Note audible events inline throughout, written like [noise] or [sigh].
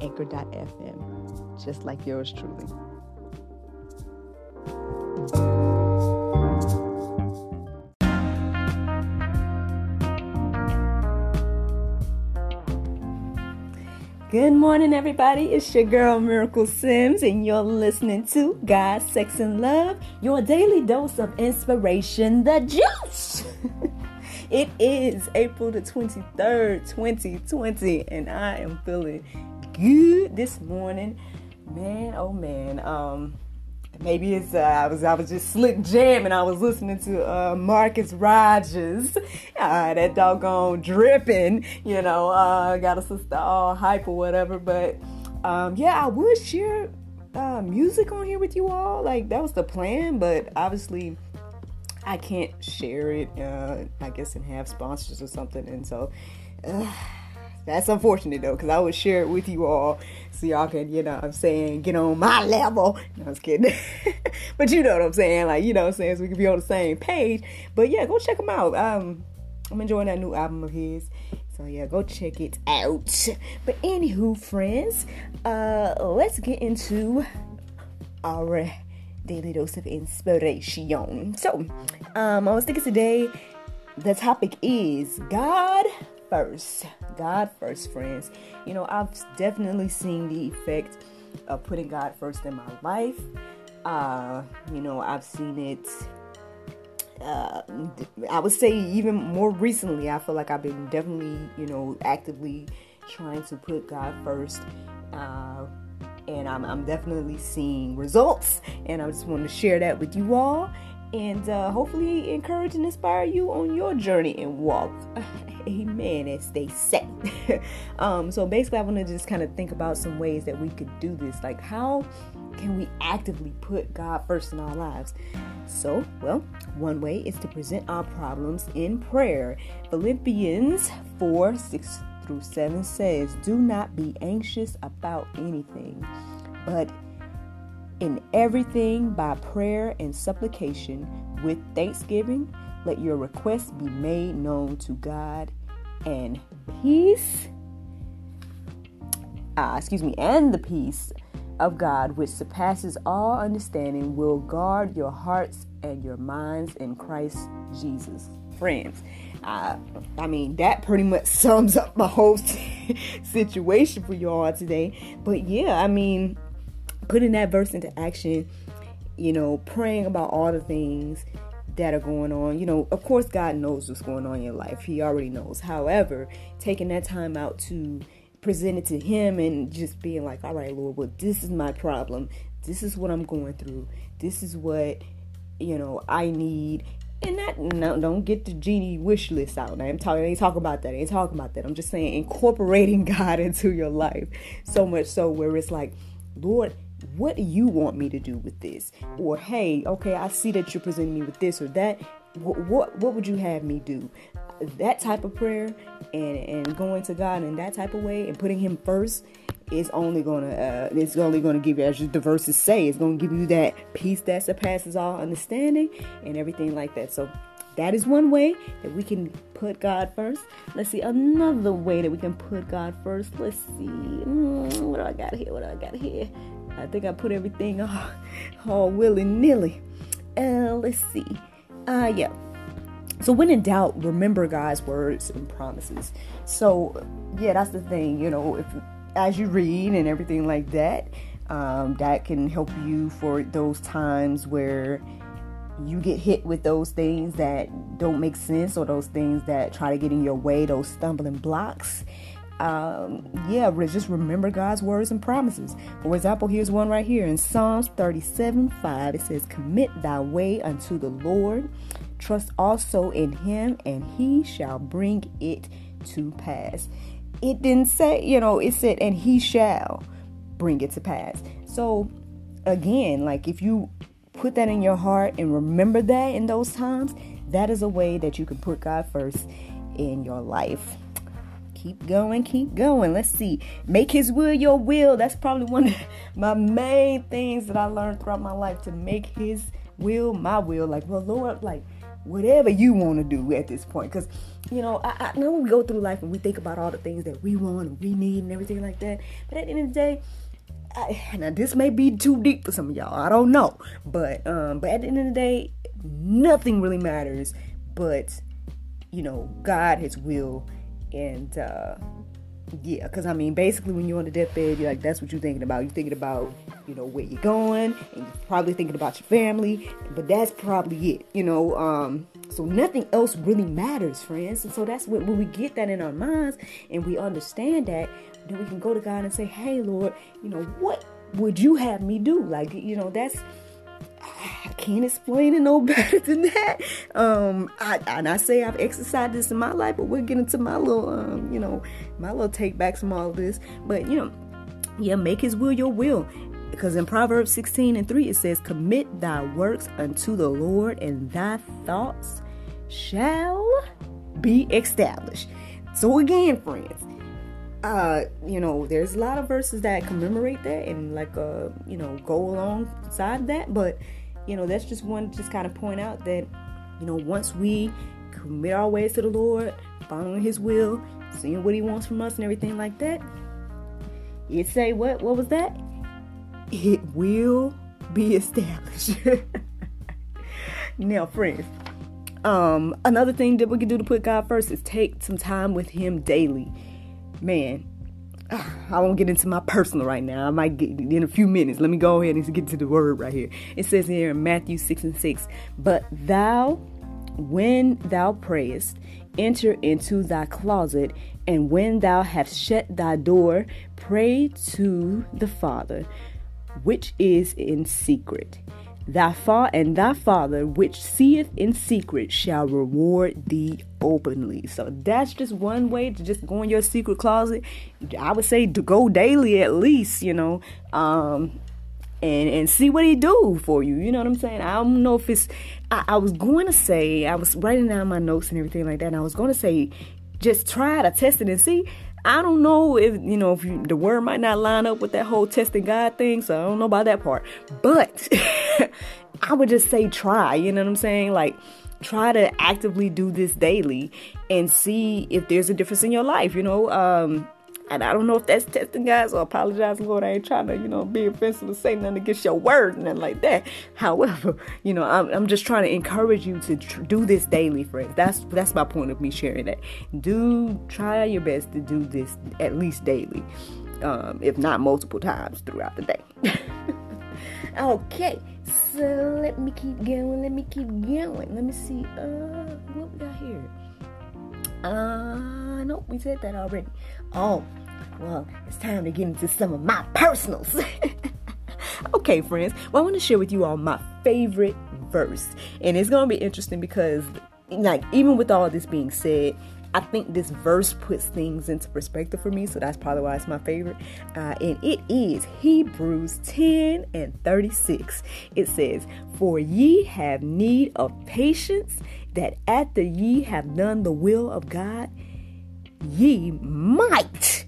anchor.fm, just like yours truly. Good morning, everybody. It's your girl Miracle Sims, and you're listening to God, Sex, and Love, your daily dose of inspiration, the juice. [laughs] It is April the 23rd, 2020, and I am feeling good this morning. Man, oh man. Um maybe it's uh, I was I was just slick jamming. I was listening to uh, Marcus Rogers, uh, [laughs] that doggone dripping, you know, uh, got a sister all hype or whatever. But um, yeah, I would share uh, music on here with you all. Like that was the plan, but obviously I can't share it, uh, I guess, and have sponsors or something. And so uh, that's unfortunate though, because I would share it with you all so y'all can, you know I'm saying, get on my [laughs] level. No, I was kidding. [laughs] but you know what I'm saying. Like, you know what I'm saying? So we can be on the same page. But yeah, go check him out. Um, I'm enjoying that new album of his. So yeah, go check it out. But anywho, friends, uh, let's get into our daily dose of inspiration. So, um, I was thinking today the topic is God first. God first, friends. You know, I've definitely seen the effect of putting God first in my life. Uh, you know, I've seen it. Uh, I would say even more recently, I feel like I've been definitely, you know, actively trying to put God first. Uh, and I'm, I'm definitely seeing results. And I just want to share that with you all and uh, hopefully encourage and inspire you on your journey and walk. [laughs] Amen, as they say. um, so basically, I want to just kind of think about some ways that we could do this. Like, how can we actively put God first in our lives? So, well, one way is to present our problems in prayer. Philippians 4 6 through 7 says, Do not be anxious about anything, but in everything by prayer and supplication with thanksgiving, let your requests be made known to God, and peace, uh, excuse me, and the peace of God, which surpasses all understanding, will guard your hearts and your minds in Christ Jesus. Friends, I, I mean, that pretty much sums up my whole [laughs] situation for y'all today. But yeah, I mean, putting that verse into action, you know, praying about all the things that are going on. You know, of course, God knows what's going on in your life, He already knows. However, taking that time out to present it to Him and just being like, all right, Lord, well, this is my problem. This is what I'm going through. This is what, you know, I need and that no, don't get the genie wish list out. I'm talking. I ain't talking about that. I ain't talking about that. I'm just saying incorporating [laughs] God into your life so much so where it's like, Lord, what do you want me to do with this? Or hey, okay, I see that you're presenting me with this or that. What what, what would you have me do? That type of prayer and and going to God in that type of way and putting Him first it's only gonna uh, it's only gonna give you as the verses say it's gonna give you that peace that surpasses all understanding and everything like that so that is one way that we can put God first. Let's see another way that we can put God first. Let's see. Mm, what do I got here? What do I got here? I think I put everything [laughs] all, all willy nilly. Uh, let's see. Uh, yeah. So when in doubt, remember God's words and promises. So yeah, that's the thing. You know, if as you read and everything like that, um, that can help you for those times where you get hit with those things that don't make sense or those things that try to get in your way, those stumbling blocks. Um, yeah, just remember God's words and promises. For example, here's one right here in Psalms 37 5. It says, Commit thy way unto the Lord, trust also in him, and he shall bring it to pass it didn't say, you know, it said, and he shall bring it to pass. So, again, like if you put that in your heart and remember that in those times, that is a way that you can put God first in your life. Keep going, keep going. Let's see. Make his will your will. That's probably one of [laughs] my main things that I learned throughout my life to make his will my will. Like, well, Lord, like, whatever you want to do at this point. Because, you know, I, I know we go through life and we think about all the things that we want and we need and everything like that. But at the end of the day, I, now this may be too deep for some of y'all. I don't know, but um, but at the end of the day, nothing really matters. But you know, God, His will, and uh, yeah, because I mean, basically, when you're on the deathbed, you're like, that's what you're thinking about. You're thinking about, you know, where you're going, and you're probably thinking about your family, but that's probably it, you know. Um, so nothing else really matters, friends. And so that's when, when we get that in our minds and we understand that, then we can go to God and say, hey, Lord, you know, what would you have me do? Like, you know, that's I can't explain it no [laughs] better than that. Um, I, and I say I've exercised this in my life, but we'll get into my little, um, you know, my little take backs from all of this. But you know, yeah, make His will your will, because in Proverbs 16 and 3 it says, "Commit thy works unto the Lord, and thy thoughts shall be established." So again, friends, uh you know there's a lot of verses that commemorate that and like uh you know go alongside that but you know that's just one just kind of point out that you know once we commit our ways to the lord following his will seeing what he wants from us and everything like that it say what what was that it will be established [laughs] now friends um another thing that we can do to put god first is take some time with him daily man, I won't get into my personal right now. I might get in a few minutes. Let me go ahead and get to the word right here. It says here in Matthew 6 and 6, But thou, when thou prayest, enter into thy closet, and when thou hast shut thy door, pray to the Father, which is in secret Thy fa- and thy father which seeth in secret shall reward thee openly. So that's just one way to just go in your secret closet. I would say to go daily at least, you know. Um and and see what he do for you. You know what I'm saying? I don't know if it's. I, I, was going to say I was writing down my notes and everything like that. And I was going to say, just try to test it and see. I don't know if you know if you, the word might not line up with that whole testing God thing, so I don't know about that part. But [laughs] I would just say try. You know what I'm saying? Like try to actively do this daily and see if there's a difference in your life. You know, um, and I don't know if that's testing guys or apologize, Lord. I ain't trying to, you know, be offensive or say nothing against your word and nothing like that. However, you know, I'm, I'm just trying to encourage you to tr- do this daily, friends. That's that's my point of me sharing that. Do try your best to do this at least daily, um, if not multiple times throughout the day. [laughs] okay, so let me keep going. Let me keep going. Let me see. Uh, what we got here? Uh, nope, we said that already. Oh, well, it's time to get into some of my personals. [laughs] okay, friends. Well, I want to share with you all my favorite verse. And it's going to be interesting because, like, even with all this being said, I think this verse puts things into perspective for me, so that's probably why it's my favorite. Uh, and it is Hebrews 10 and 36. It says, For ye have need of patience, that after ye have done the will of God, ye might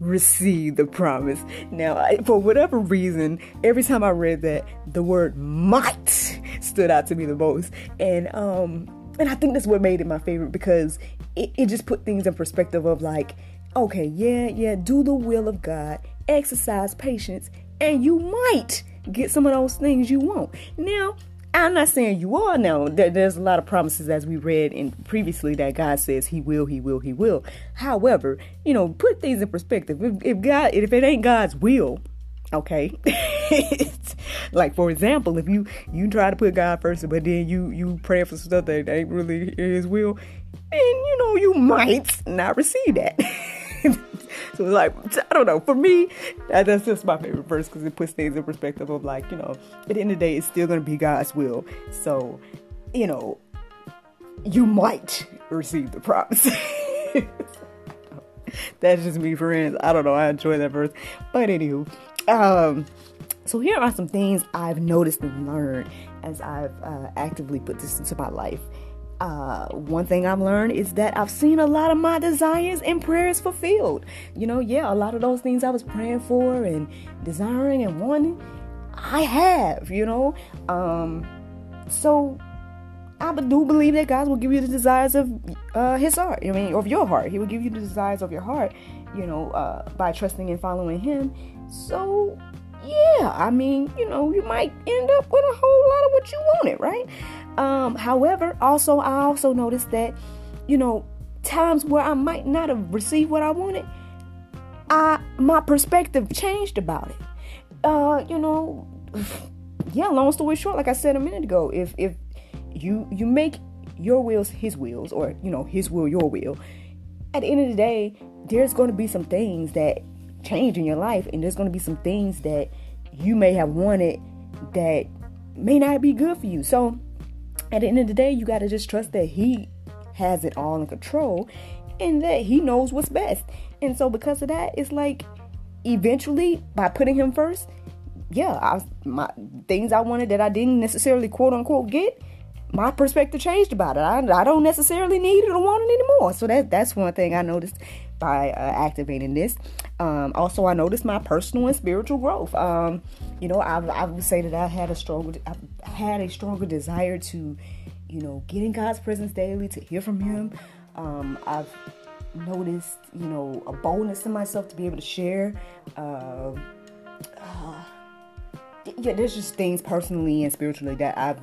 receive the promise. Now, I, for whatever reason, every time I read that, the word might stood out to me the most. And um and I think that's what made it my favorite because it, it just put things in perspective of like, okay, yeah, yeah, do the will of God, exercise patience, and you might get some of those things you want. Now, I'm not saying you are now. There's a lot of promises, as we read in previously, that God says He will, He will, He will. However, you know, put things in perspective. If, if God, if it ain't God's will, okay, [laughs] like for example, if you you try to put God first, but then you you pray for stuff that ain't really His will, then you know you might not receive that. [laughs] so it's like I don't know. For me, that's just my favorite verse because it puts things in perspective of like you know, at the end of the day, it's still gonna be God's will. So, you know, you might receive the promise. [laughs] That's just me, friends. I don't know. I enjoy that verse. But anywho, um, so here are some things I've noticed and learned as I've uh, actively put this into my life. Uh, one thing I've learned is that I've seen a lot of my desires and prayers fulfilled. You know, yeah, a lot of those things I was praying for and desiring and wanting, I have, you know. Um, so I do believe that God will give you the desires of uh, His heart. I mean, of your heart. He will give you the desires of your heart, you know, uh, by trusting and following Him. So, yeah, I mean, you know, you might end up with a whole lot of what you wanted, right? Um, however, also, I also noticed that, you know, times where I might not have received what I wanted, I my perspective changed about it. Uh, you know, [sighs] yeah, long story short, like I said a minute ago, if if you you make your wheels his wills, or you know his will your will at the end of the day there's going to be some things that change in your life and there's going to be some things that you may have wanted that may not be good for you so at the end of the day you got to just trust that he has it all in control and that he knows what's best and so because of that it's like eventually by putting him first yeah I, my things i wanted that i didn't necessarily quote unquote get my perspective changed about it. I, I don't necessarily need it or want it anymore. So that that's one thing I noticed by uh, activating this. Um, also, I noticed my personal and spiritual growth. Um, you know, I, I would say that I had a stronger, I had a stronger desire to, you know, get in God's presence daily, to hear from Him. Um, I've noticed, you know, a boldness in myself to be able to share. Uh, uh, yeah, there's just things personally and spiritually that I've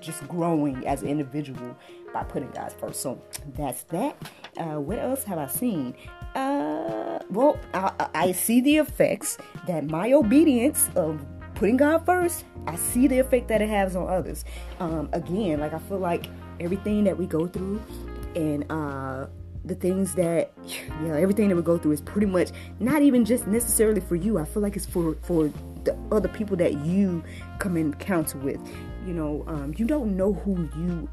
just growing as an individual by putting God first. So that's that. Uh, what else have I seen? Well, I, I see the effects that my obedience of putting God first, I see the effect that it has on others. Um, again, like I feel like everything that we go through and uh, the things that you know everything that we go through is pretty much not even just necessarily for you. I feel like it's for for the other people that you come in encounter with you know, um, you don't know who you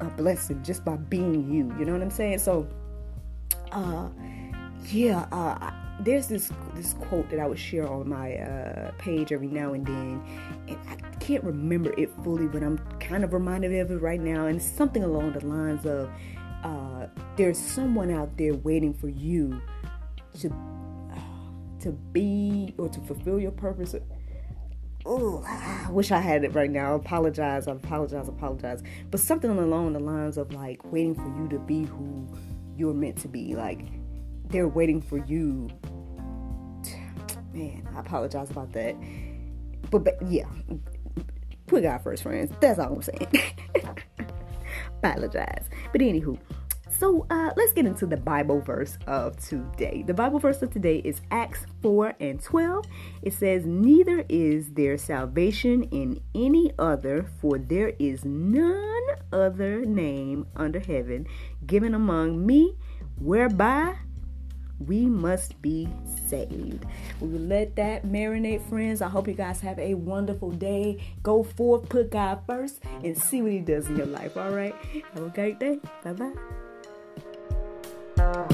are blessing just by being you. You know what I'm saying? So, uh, yeah, uh, there's this this quote that I would share on my uh, page every now and then, and I can't remember it fully, but I'm kind of reminded of it right now, and something along the lines of, uh, "There's someone out there waiting for you to to be or to fulfill your purpose." oh, I wish I had it right now. I apologize. I apologize. I apologize. But something along the lines of like waiting for you to be who you're meant to be. Like they're waiting for you. Man, I apologize about that. But, but yeah, put God first, friends. That's all I'm saying. [laughs] apologize. But anywho, so uh, let's get into the Bible verse of today. The Bible verse of today is Acts 4 and 12. It says, Neither is there salvation in any other, for there is none other name under heaven given among me whereby we must be saved. We let that marinate, friends. I hope you guys have a wonderful day. Go forth, put God first, and see what He does in your life. All right. Have a great day. Bye bye.